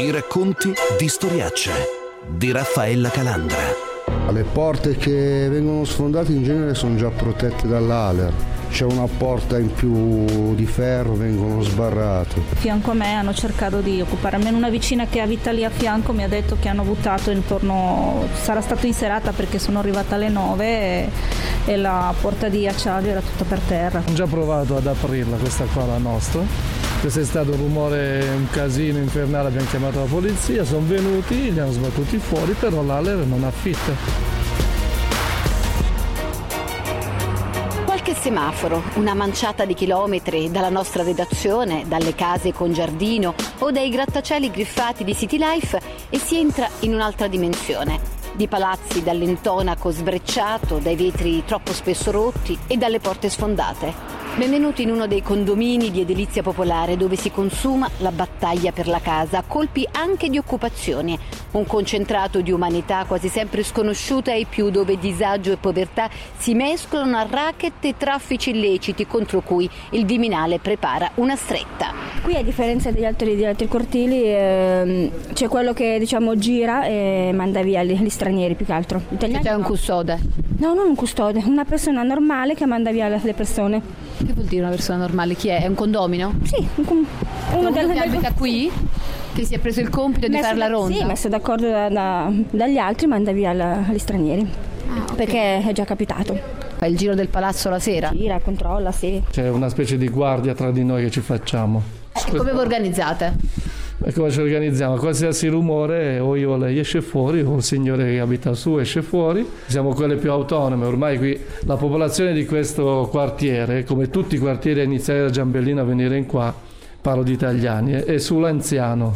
I racconti di storiacce di Raffaella Calandra. Le porte che vengono sfondate in genere sono già protette dall'ALER. C'è una porta in più di ferro, vengono sbarrate. Fianco a me hanno cercato di occupare, almeno una vicina che abita lì a fianco mi ha detto che hanno buttato intorno, sarà stato in serata perché sono arrivata alle 9 e, e la porta di acciaio era tutta per terra. Ho già provato ad aprirla, questa qua la nostra. Questo è stato un rumore, un casino infernale, abbiamo chiamato la polizia, sono venuti, li hanno sbattuti fuori, però l'Aler non affitta. Qualche semaforo, una manciata di chilometri dalla nostra redazione, dalle case con giardino o dai grattacieli griffati di City Life e si entra in un'altra dimensione. Di palazzi dall'intonaco sbrecciato, dai vetri troppo spesso rotti e dalle porte sfondate. Benvenuti in uno dei condomini di edilizia popolare dove si consuma la battaglia per la casa, a colpi anche di occupazioni. Un concentrato di umanità quasi sempre sconosciuta ai più, dove disagio e povertà si mescolano a racket e traffici illeciti contro cui il Viminale prepara una stretta. Qui a differenza degli altri, degli altri cortili ehm, c'è quello che diciamo gira e manda via gli, gli stranieri più che altro. Italiani C'è un no. custode. No, non un custode, una persona normale che manda via le persone. Che vuol dire una persona normale? Chi è? È un condomino? Sì, un com- uno che del- abita qui? Che si è preso il compito di messo fare la da- ronda? Sì, messo d'accordo da- da- dagli altri manda via la- gli stranieri. Ah, Perché è già capitato. Fa il giro del palazzo la sera? Gira, controlla, sì. C'è una specie di guardia tra di noi che ci facciamo. E come vi organizzate? E come ci organizziamo? Qualsiasi rumore, o io o lei esce fuori, o il signore che abita su esce fuori. Siamo quelle più autonome. Ormai qui la popolazione di questo quartiere, come tutti i quartieri a iniziare da Giambellino a venire in qua, parlo di italiani, è sull'anziano.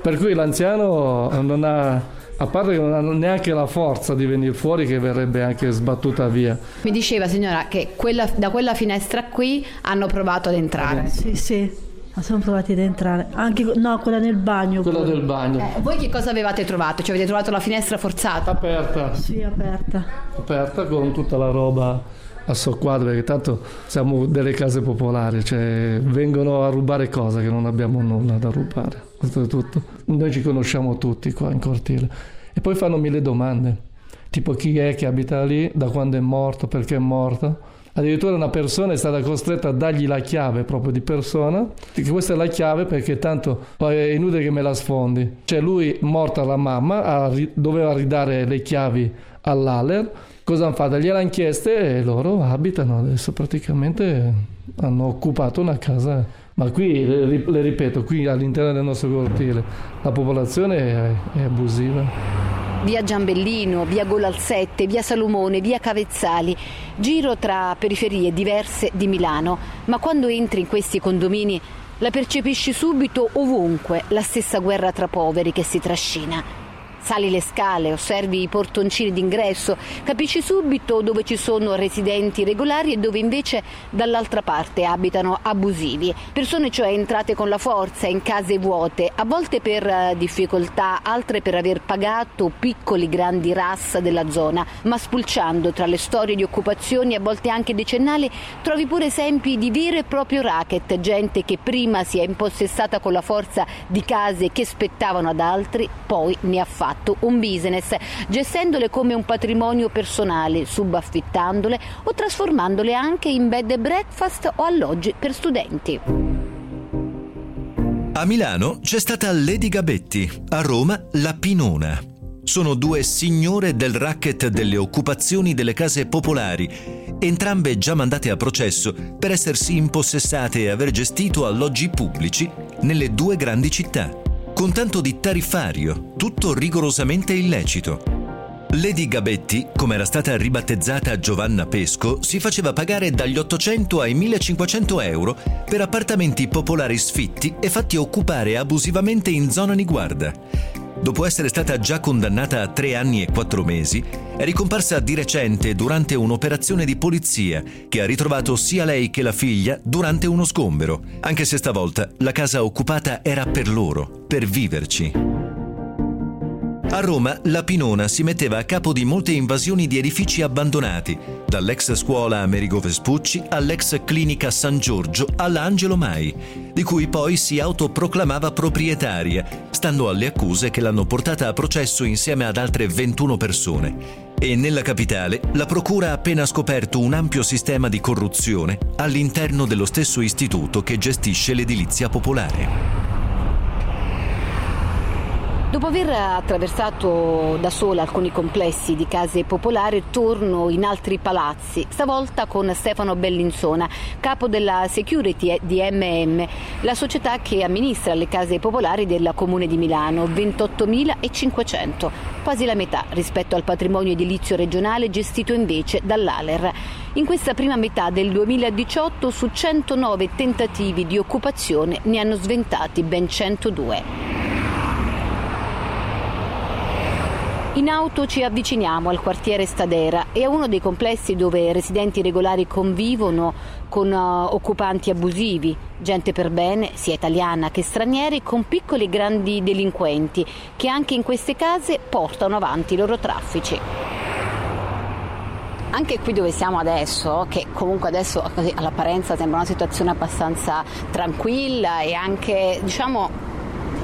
Per cui l'anziano non ha, a parte che non ha neanche la forza di venire fuori, che verrebbe anche sbattuta via. Mi diceva signora che quella- da quella finestra qui hanno provato ad entrare. Sì, sì, ma siamo provati ad entrare. Anche, no, quella nel bagno. Quella pure. del bagno. Eh, voi che cosa avevate trovato? Cioè avete trovato la finestra forzata? Aperta. Sì, aperta. aperta con tutta la roba a soqquadro perché tanto siamo delle case popolari cioè vengono a rubare cose che non abbiamo nulla da rubare questo è tutto noi ci conosciamo tutti qua in cortile e poi fanno mille domande tipo chi è che abita lì da quando è morto perché è morto Addirittura una persona è stata costretta a dargli la chiave proprio di persona, che questa è la chiave perché tanto poi è inutile che me la sfondi. Cioè lui, morta la mamma, doveva ridare le chiavi all'Aler, cosa hanno fatto? Gliel'hanno chieste e loro abitano adesso praticamente, hanno occupato una casa. Ma qui, le, ri- le ripeto, qui all'interno del nostro cortile la popolazione è abusiva. Via Giambellino, via Golalzette, via Salomone, via Cavezzali. Giro tra periferie diverse di Milano, ma quando entri in questi condomini la percepisci subito ovunque, la stessa guerra tra poveri che si trascina. Sali le scale, osservi i portoncini d'ingresso, capisci subito dove ci sono residenti regolari e dove invece dall'altra parte abitano abusivi. Persone cioè entrate con la forza in case vuote, a volte per eh, difficoltà, altre per aver pagato piccoli grandi ras della zona, ma spulciando tra le storie di occupazioni, a volte anche decennali, trovi pure esempi di vero e proprio racket, gente che prima si è impossessata con la forza di case che spettavano ad altri, poi ne ha fatto un business, gestendole come un patrimonio personale, subaffittandole o trasformandole anche in bed and breakfast o alloggi per studenti. A Milano c'è stata Lady Gabetti, a Roma la Pinona. Sono due signore del racket delle occupazioni delle case popolari, entrambe già mandate a processo per essersi impossessate e aver gestito alloggi pubblici nelle due grandi città, con tanto di tariffario, tutto rigorosamente illecito. Lady Gabetti, come era stata ribattezzata Giovanna Pesco, si faceva pagare dagli 800 ai 1500 euro per appartamenti popolari sfitti e fatti occupare abusivamente in zona Niguarda. Dopo essere stata già condannata a tre anni e quattro mesi, è ricomparsa di recente durante un'operazione di polizia che ha ritrovato sia lei che la figlia durante uno sgombero, anche se stavolta la casa occupata era per loro, per viverci. A Roma la Pinona si metteva a capo di molte invasioni di edifici abbandonati, dall'ex scuola Amerigo Vespucci all'ex clinica San Giorgio alla Angelo Mai, di cui poi si autoproclamava proprietaria, stando alle accuse che l'hanno portata a processo insieme ad altre 21 persone. E nella capitale la Procura ha appena scoperto un ampio sistema di corruzione all'interno dello stesso istituto che gestisce l'edilizia popolare. Dopo aver attraversato da sola alcuni complessi di case popolari, torno in altri palazzi, stavolta con Stefano Bellinzona, capo della security di MM, la società che amministra le case popolari del comune di Milano, 28.500, quasi la metà rispetto al patrimonio edilizio regionale gestito invece dall'Aler. In questa prima metà del 2018 su 109 tentativi di occupazione ne hanno sventati ben 102. In auto ci avviciniamo al quartiere Stadera e a uno dei complessi dove residenti regolari convivono con uh, occupanti abusivi, gente per bene, sia italiana che stranieri, con piccoli e grandi delinquenti che anche in queste case portano avanti i loro traffici. Anche qui dove siamo adesso, che comunque adesso all'apparenza sembra una situazione abbastanza tranquilla e anche diciamo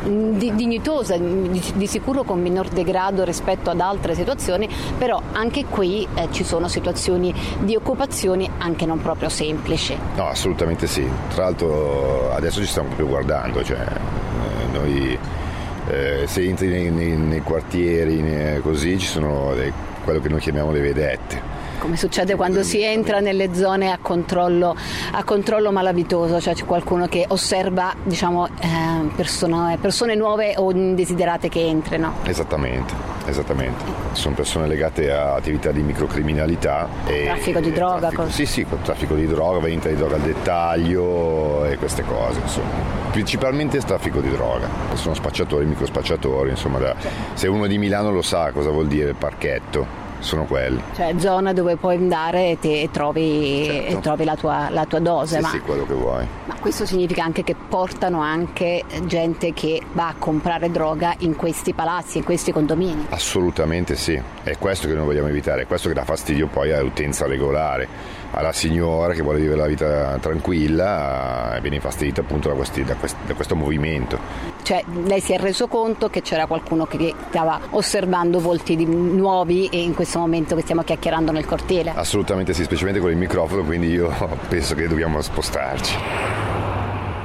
dignitosa, di, sicuro con minor degrado rispetto ad altre situazioni, però anche qui eh, ci sono situazioni di occupazioni anche non proprio semplici. No, assolutamente sì. Tra l'altro adesso ci stiamo proprio guardando, cioè, eh, noi eh, se entri nei, nei, nei quartieri nei, così ci sono le, quello che noi chiamiamo le vedette come succede quando si entra nelle zone a controllo, a controllo malavitoso, cioè c'è qualcuno che osserva diciamo, eh, persone, persone nuove o indesiderate che entrano. Esattamente, esattamente. Sono persone legate a attività di microcriminalità. E traffico di droga? Traffico, sì, sì, traffico di droga, vendita di droga al dettaglio e queste cose. Insomma. Principalmente traffico di droga, sono spacciatori, microspacciatori, insomma, da, se uno di Milano lo sa cosa vuol dire parchetto sono quelli. Cioè zona dove puoi andare e, te, e trovi, certo. e trovi la, tua, la, tua, dose. Sì, ma, sì, quello che vuoi. Ma questo significa anche che portano anche gente che va a comprare droga in questi palazzi, in questi condomini? Assolutamente sì, è questo che noi vogliamo evitare, è questo che dà fastidio poi all'utenza regolare alla signora che vuole vivere la vita tranquilla e viene infastidita appunto da, questi, da, quest, da, questo movimento. Cioè lei si è reso conto che c'era qualcuno che stava osservando volti nuovi e in questo momento che stiamo chiacchierando nel cortile? Assolutamente sì, specialmente con il microfono, quindi io penso che dobbiamo spostarci.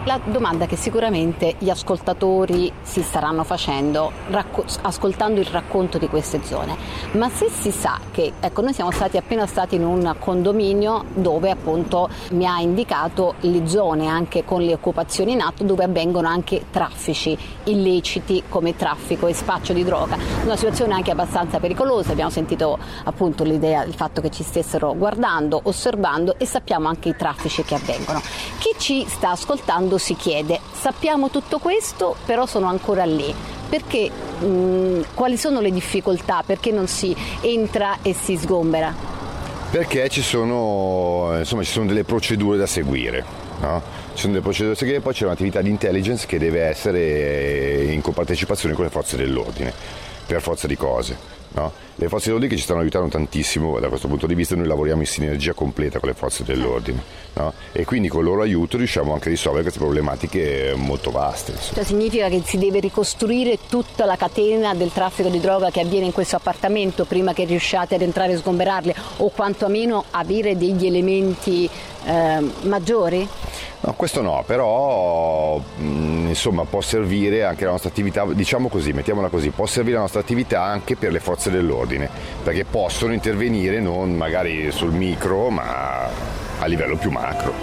La domanda che sicuramente gli ascoltatori si staranno facendo racco- ascoltando il racconto di queste zone, ma se si sa che, ecco, noi siamo stati appena stati in un condominio dove appunto mi ha indicato le zone anche con le occupazioni in atto dove avvengono anche traffici illeciti come traffico e spaccio di droga, una situazione anche abbastanza pericolosa, abbiamo sentito appunto l'idea, il fatto che ci stessero guardando, osservando e sappiamo anche i traffici che avvengono. Chi ci sta ascoltando mondo si chiede. Sappiamo tutto questo, però sono ancora lì. Perché, mh, quali sono le difficoltà? Perché non si entra e si sgombera? Perché ci sono, insomma, ci sono delle procedure da seguire. No? Ci sono delle procedure da seguire, poi c'è un'attività di intelligence che deve essere in compartecipazione con le forze dell'ordine, per forza di cose. No? Le forze dell'ordine che ci stanno aiutando tantissimo da questo punto di vista, noi lavoriamo in sinergia completa con le forze dell'ordine no? e quindi con il loro aiuto riusciamo anche a risolvere queste problematiche molto vaste. Cioè significa che si deve ricostruire tutta la catena del traffico di droga che avviene in questo appartamento prima che riusciate ad entrare e sgomberarli o quantomeno avere degli elementi eh, maggiori? No, questo no, però mh, insomma può servire anche la nostra attività, diciamo così, mettiamola così, può servire la nostra attività anche per le forze dell'ordine, perché possono intervenire non magari sul micro, ma a livello più macro.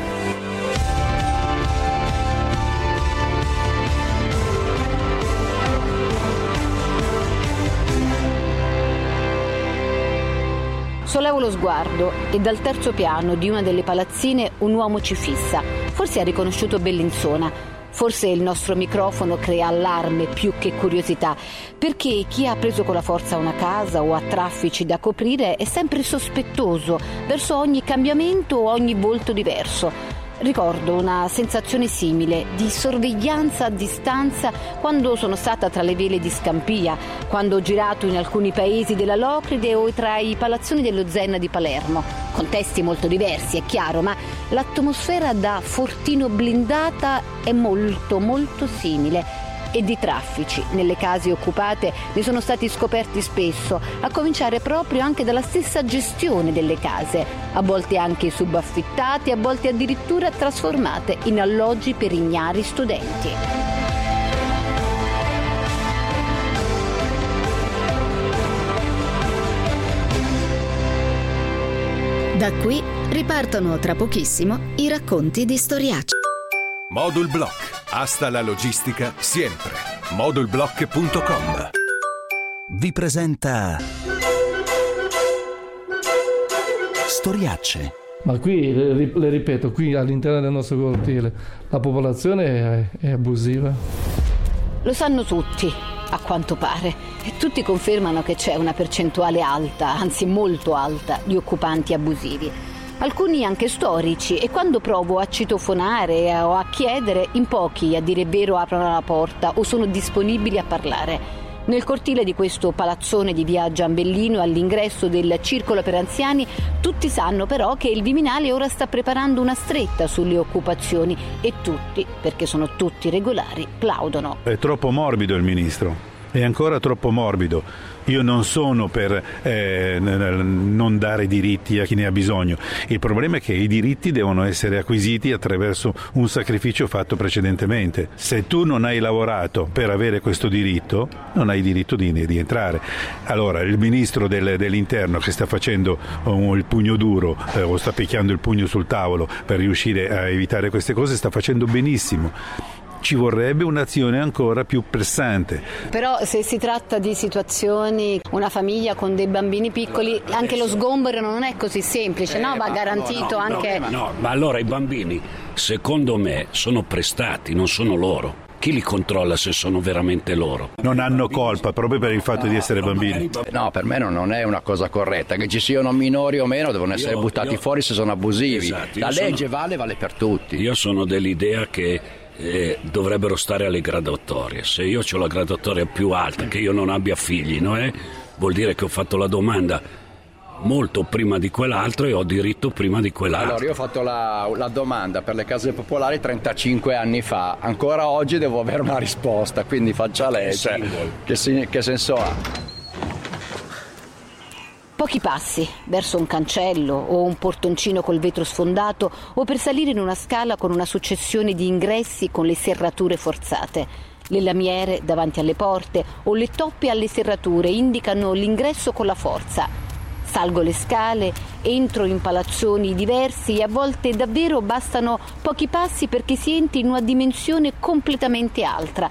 Sollevo lo sguardo e dal terzo piano di una delle palazzine un uomo ci fissa. Forse ha riconosciuto Bellinzona. Forse il nostro microfono crea allarme più che curiosità, perché chi ha preso con la forza una casa o ha traffici da coprire è sempre sospettoso verso ogni cambiamento o ogni volto diverso. Ricordo una sensazione simile di sorveglianza a distanza quando sono stata tra le vele di Scampia, quando ho girato in alcuni paesi della Locride o tra i palazzoni dello Zen di Palermo. Contesti molto diversi, è chiaro, ma l'atmosfera da fortino blindata è molto molto simile e di traffici. Nelle case occupate ne sono stati scoperti spesso, a cominciare proprio anche dalla stessa gestione delle case, a volte anche subaffittate, a volte addirittura trasformate in alloggi per ignari studenti. Da qui ripartono tra pochissimo i racconti di Storiacci. Modul Block. Hasta la logistica sempre. Modulblock.com Vi presenta Storiacce. Ma qui, le, le ripeto, qui all'interno del nostro cortile la popolazione è, è abusiva. Lo sanno tutti, a quanto pare, e tutti confermano che c'è una percentuale alta, anzi molto alta, di occupanti abusivi. Alcuni anche storici e quando provo a citofonare o a chiedere, in pochi a dire vero aprono la porta o sono disponibili a parlare. Nel cortile di questo palazzone di via Giambellino, all'ingresso del circolo per anziani, tutti sanno però che il Viminale ora sta preparando una stretta sulle occupazioni e tutti, perché sono tutti regolari, plaudono. È troppo morbido il ministro. È ancora troppo morbido. Io non sono per eh, non dare diritti a chi ne ha bisogno. Il problema è che i diritti devono essere acquisiti attraverso un sacrificio fatto precedentemente. Se tu non hai lavorato per avere questo diritto, non hai diritto di, di entrare. Allora, il ministro del, dell'interno che sta facendo um, il pugno duro eh, o sta picchiando il pugno sul tavolo per riuscire a evitare queste cose sta facendo benissimo ci vorrebbe un'azione ancora più pressante. Però se si tratta di situazioni, una famiglia con dei bambini piccoli, anche lo sgombero non è così semplice, eh, no? Va garantito no, no, anche... No, no, ma allora i bambini, secondo me, sono prestati, non sono loro. Chi li controlla se sono veramente loro? Non hanno colpa proprio per il fatto no, di essere bambini. No, per me non è una cosa corretta. Che ci siano minori o meno devono essere io, buttati io... fuori se sono abusivi. Esatto, La legge sono... vale, vale per tutti. Io sono dell'idea che eh, dovrebbero stare alle graduatorie. Se io ho la graduatoria più alta, che io non abbia figli, no, eh, vuol dire che ho fatto la domanda molto prima di quell'altro e ho diritto prima di quell'altro. Allora, io ho fatto la, la, domanda per le case popolari 35 anni fa, ancora oggi devo avere una risposta, quindi faccia lei, cioè, che, che senso ha? Pochi passi verso un cancello o un portoncino col vetro sfondato o per salire in una scala con una successione di ingressi con le serrature forzate. Le lamiere davanti alle porte o le toppe alle serrature indicano l'ingresso con la forza. Salgo le scale, entro in palazzoni diversi e a volte davvero bastano pochi passi perché si entri in una dimensione completamente altra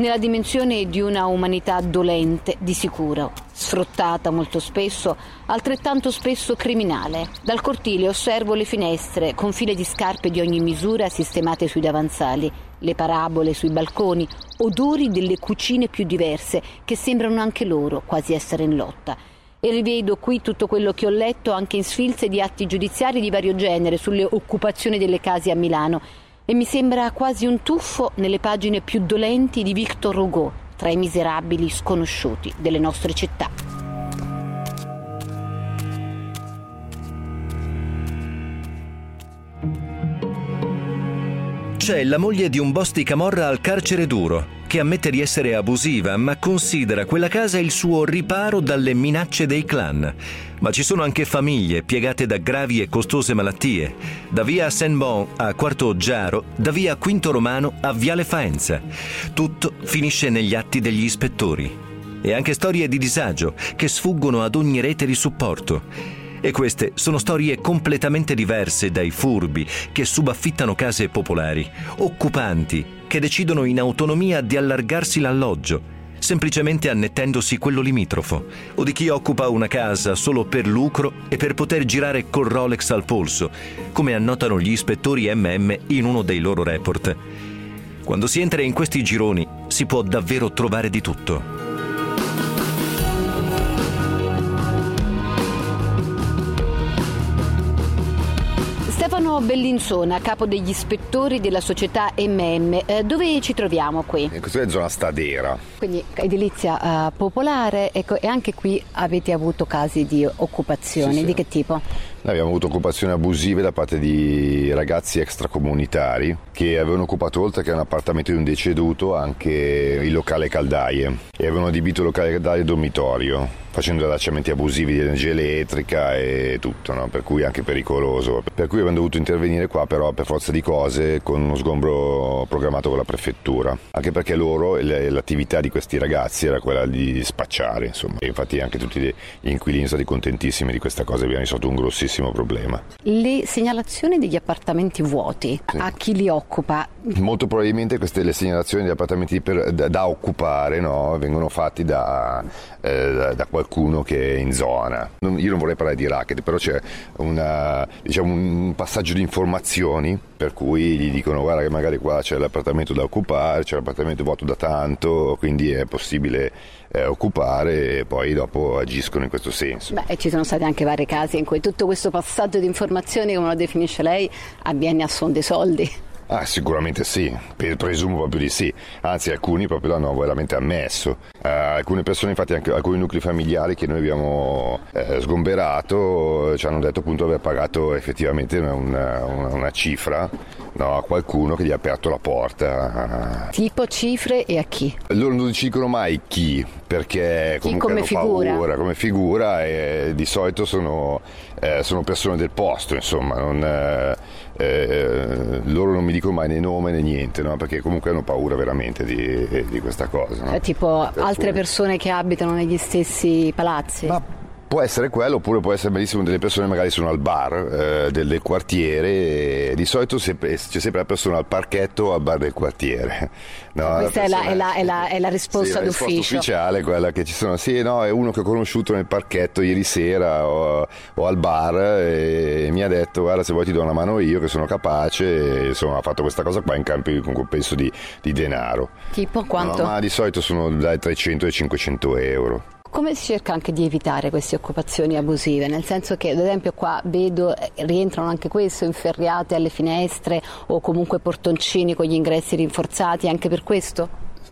nella dimensione di una umanità dolente, di sicuro, sfruttata molto spesso, altrettanto spesso criminale. Dal cortile osservo le finestre con file di scarpe di ogni misura sistemate sui davanzali, le parabole sui balconi, odori delle cucine più diverse che sembrano anche loro quasi essere in lotta. E rivedo qui tutto quello che ho letto anche in sfilze di atti giudiziari di vario genere sulle occupazioni delle case a Milano e mi sembra quasi un tuffo nelle pagine più dolenti di Victor Hugo, tra i miserabili sconosciuti delle nostre città. C'è la moglie di un boss di Camorra al carcere duro che ammette di essere abusiva, ma considera quella casa il suo riparo dalle minacce dei clan. Ma ci sono anche famiglie piegate da gravi e costose malattie, da via Saint-Bon a Quarto Giaro, da via Quinto Romano a Viale Faenza. Tutto finisce negli atti degli ispettori. E anche storie di disagio che sfuggono ad ogni rete di supporto. E queste sono storie completamente diverse dai furbi che subaffittano case popolari, occupanti che decidono in autonomia di allargarsi l'alloggio, semplicemente annettendosi quello limitrofo, o di chi occupa una casa solo per lucro e per poter girare col Rolex al polso, come annotano gli ispettori MM in uno dei loro report. Quando si entra in questi gironi si può davvero trovare di tutto. Bellinzona, capo degli ispettori della società MM, eh, dove ci troviamo qui? In questa è zona stadera. Quindi edilizia uh, popolare ecco, e anche qui avete avuto casi di occupazione, sì, sì. di che tipo? Noi abbiamo avuto occupazioni abusive da parte di ragazzi extracomunitari che avevano occupato oltre che un appartamento di un deceduto anche il locale caldaie e avevano adibito il locale caldaie dormitorio facendo allacciamenti abusivi di energia elettrica e tutto, no? per cui anche pericoloso. Per cui abbiamo dovuto intervenire qua però per forza di cose con uno sgombro programmato con la prefettura, anche perché loro, l'attività di questi ragazzi era quella di spacciare, insomma. E infatti anche tutti gli inquilini sono stati contentissimi di questa cosa, abbiamo risolto un grossissimo problema. Le segnalazioni degli appartamenti vuoti, sì. a chi li occupa? Molto probabilmente queste le segnalazioni degli appartamenti per, da, da, occupare no? vengono fatti da, eh, da, da qualcuno che è in zona. Non, io non vorrei parlare di racket, però c'è una, diciamo, un passaggio di informazioni per cui gli dicono guarda che magari qua c'è l'appartamento da occupare, c'è l'appartamento vuoto da tanto, quindi è possibile eh, occupare e poi dopo agiscono in questo senso. Beh, ci sono stati anche vari casi in cui tutto questo passaggio di informazioni, come lo definisce lei, avviene a suon dei soldi. Ah, sicuramente sì, presumo proprio di sì, anzi alcuni proprio l'hanno veramente ammesso. Uh, alcune persone, infatti anche alcuni nuclei familiari che noi abbiamo eh, sgomberato ci hanno detto appunto di aver pagato effettivamente una, una, una cifra no, a qualcuno che gli ha aperto la porta. Tipo cifre e a chi? Loro non dicono mai chi, perché comunque come figura. paura come figura e di solito sono, eh, sono persone del posto, insomma, non, eh, eh, loro non mi dicono mai né nome né niente, no? perché comunque hanno paura veramente di, di questa cosa. No? tipo per altre cui... persone che abitano negli stessi palazzi? Ma Può essere quello, oppure può essere benissimo delle persone magari sono al bar eh, del quartiere. di solito sempre, c'è sempre la persona al parchetto o al bar del quartiere. No, Questa la persona, è, la, è, la, è, la, risposta sì, d'ufficio. La risposta ufficiale, quella che ci sono. Sì, no, è uno che ho conosciuto nel parchetto ieri sera o, o al bar e mi ha detto guarda se vuoi ti do una mano io che sono capace. E, insomma ha fatto questa cosa qua in cambio di un compenso di, di denaro. Tipo quanto? No, ma di solito sono dai 300 ai 500 euro. Come si cerca anche di evitare queste occupazioni abusive? Nel senso che, ad esempio, qua vedo eh, rientrano anche questo, inferriate alle finestre o comunque portoncini con gli ingressi rinforzati, anche per questo?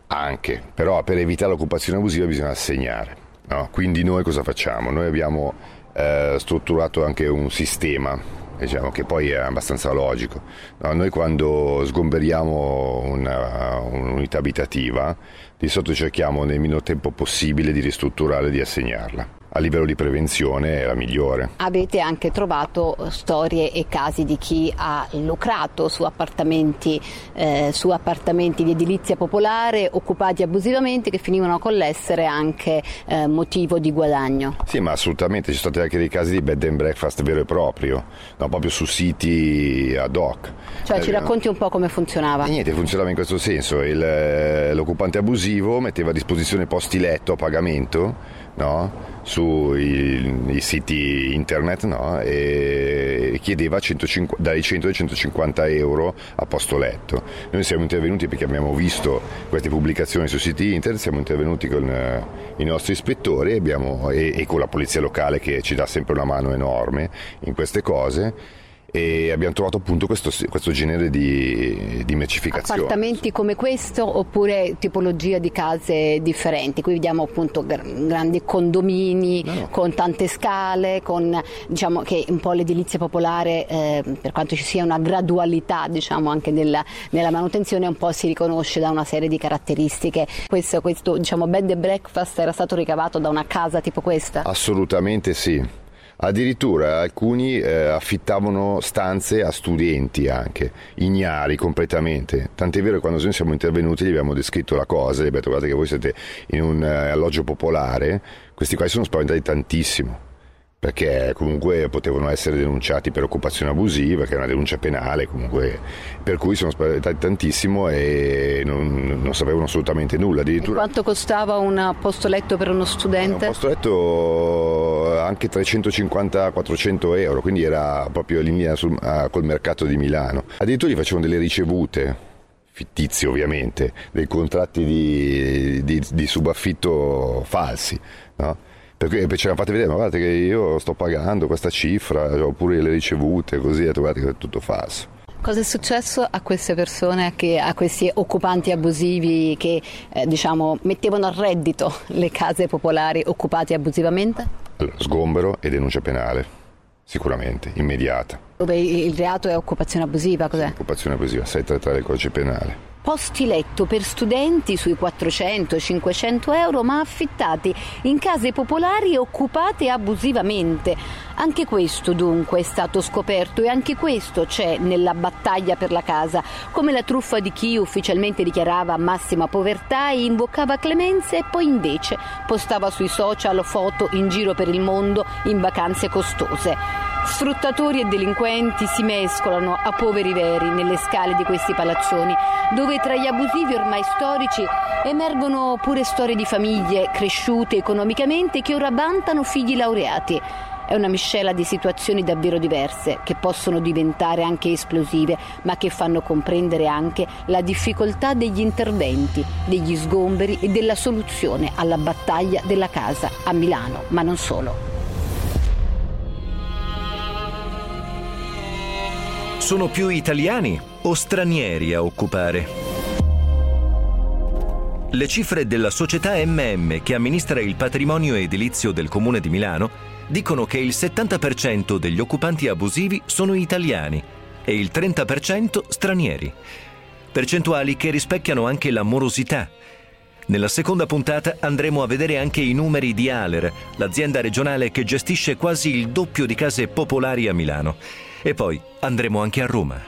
Anche, però per evitare l'occupazione abusiva bisogna assegnare. No? Quindi noi cosa facciamo? Noi abbiamo eh, strutturato anche un sistema diciamo, che poi è abbastanza logico. No, noi quando sgomberiamo una, un'unità abitativa, di solito cerchiamo nel minor tempo possibile di ristrutturare e di assegnarla a livello di prevenzione è la migliore. Avete anche trovato storie e casi di chi ha lucrato su appartamenti, eh, su appartamenti di edilizia popolare occupati abusivamente che finivano con l'essere anche eh, motivo di guadagno? Sì, ma assolutamente, ci sono stati anche dei casi di bed and breakfast vero e proprio, no, proprio su siti ad hoc. Cioè eh, ci racconti un po' come funzionava? Niente, funzionava in questo senso, Il, eh, l'occupante abusivo metteva a disposizione posti letto a pagamento no? sui siti internet no? e chiedeva 150, dai 100 ai 150 euro a posto letto. Noi siamo intervenuti perché abbiamo visto queste pubblicazioni sui siti internet, siamo intervenuti con eh, i nostri ispettori abbiamo, e, e con la polizia locale che ci dà sempre una mano enorme in queste cose e abbiamo trovato appunto questo, questo genere di, di mercificazione. Appartamenti come questo oppure tipologia di case differenti? Qui vediamo appunto grandi condomini no, no. con tante scale, con diciamo che un po' l'edilizia popolare, eh, per quanto ci sia una gradualità diciamo anche nella, nella, manutenzione, un po' si riconosce da una serie di caratteristiche. Questo, questo diciamo bed and breakfast era stato ricavato da una casa tipo questa? Assolutamente sì. Addirittura alcuni eh, affittavano stanze a studenti anche, ignari completamente. Tant'è vero che quando noi siamo intervenuti gli abbiamo descritto la cosa, gli abbiamo detto guardate che voi siete in un eh, alloggio popolare, questi qua si sono spaventati tantissimo perché comunque potevano essere denunciati per occupazione abusiva, che è una denuncia penale, comunque, per cui sono spaventati tantissimo e non, non sapevano assolutamente nulla. Addirittura... E quanto costava un posto letto per uno studente? Un posto letto anche 350-400 euro, quindi era proprio in linea sul, uh, col mercato di Milano. Addirittura gli facevano delle ricevute fittizi ovviamente, dei contratti di, di, di subaffitto falsi. No? Perché ci hanno fatto vedere, ma guardate che io sto pagando questa cifra, oppure le ricevute, così, guardate che è tutto falso. Cosa è successo a queste persone, che, a questi occupanti abusivi che eh, diciamo, mettevano a reddito le case popolari occupate abusivamente? Allora, sgombero e denuncia penale sicuramente, immediata. Dove il reato è occupazione abusiva, cos'è? Occupazione abusiva, 633 del codice penale posti letto per studenti sui 400-500 euro ma affittati in case popolari occupate abusivamente. Anche questo dunque è stato scoperto e anche questo c'è nella battaglia per la casa, come la truffa di chi ufficialmente dichiarava massima povertà e invocava clemenza e poi invece postava sui social foto in giro per il mondo in vacanze costose. Sfruttatori e delinquenti si mescolano a poveri veri nelle scale di questi palazzoni, dove tra gli abusivi ormai storici emergono pure storie di famiglie cresciute economicamente che ora vantano figli laureati. È una miscela di situazioni davvero diverse, che possono diventare anche esplosive, ma che fanno comprendere anche la difficoltà degli interventi, degli sgomberi e della soluzione alla battaglia della casa a Milano, ma non solo. Sono più italiani o stranieri a occupare? Le cifre della società MM che amministra il patrimonio edilizio del Comune di Milano dicono che il 70% degli occupanti abusivi sono italiani e il 30% stranieri. Percentuali che rispecchiano anche la morosità. Nella seconda puntata andremo a vedere anche i numeri di Aler, l'azienda regionale che gestisce quasi il doppio di case popolari a Milano e poi andremo anche a Roma.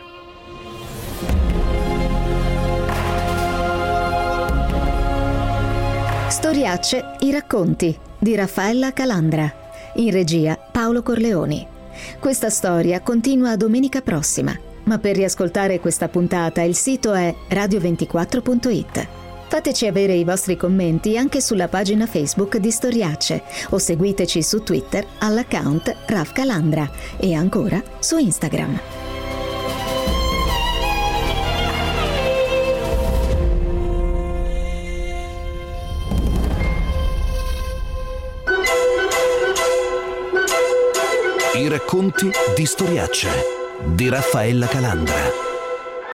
Storiacce, i racconti di Raffaella Calandra. In regia Paolo Corleoni. Questa storia continua domenica prossima, ma per riascoltare questa puntata il sito è radio24.it. Fateci avere i vostri commenti anche sulla pagina Facebook di Storiacce o seguiteci su Twitter all'account Raf Calandra e ancora su Instagram. I racconti di Storiacce di Raffaella Calandra.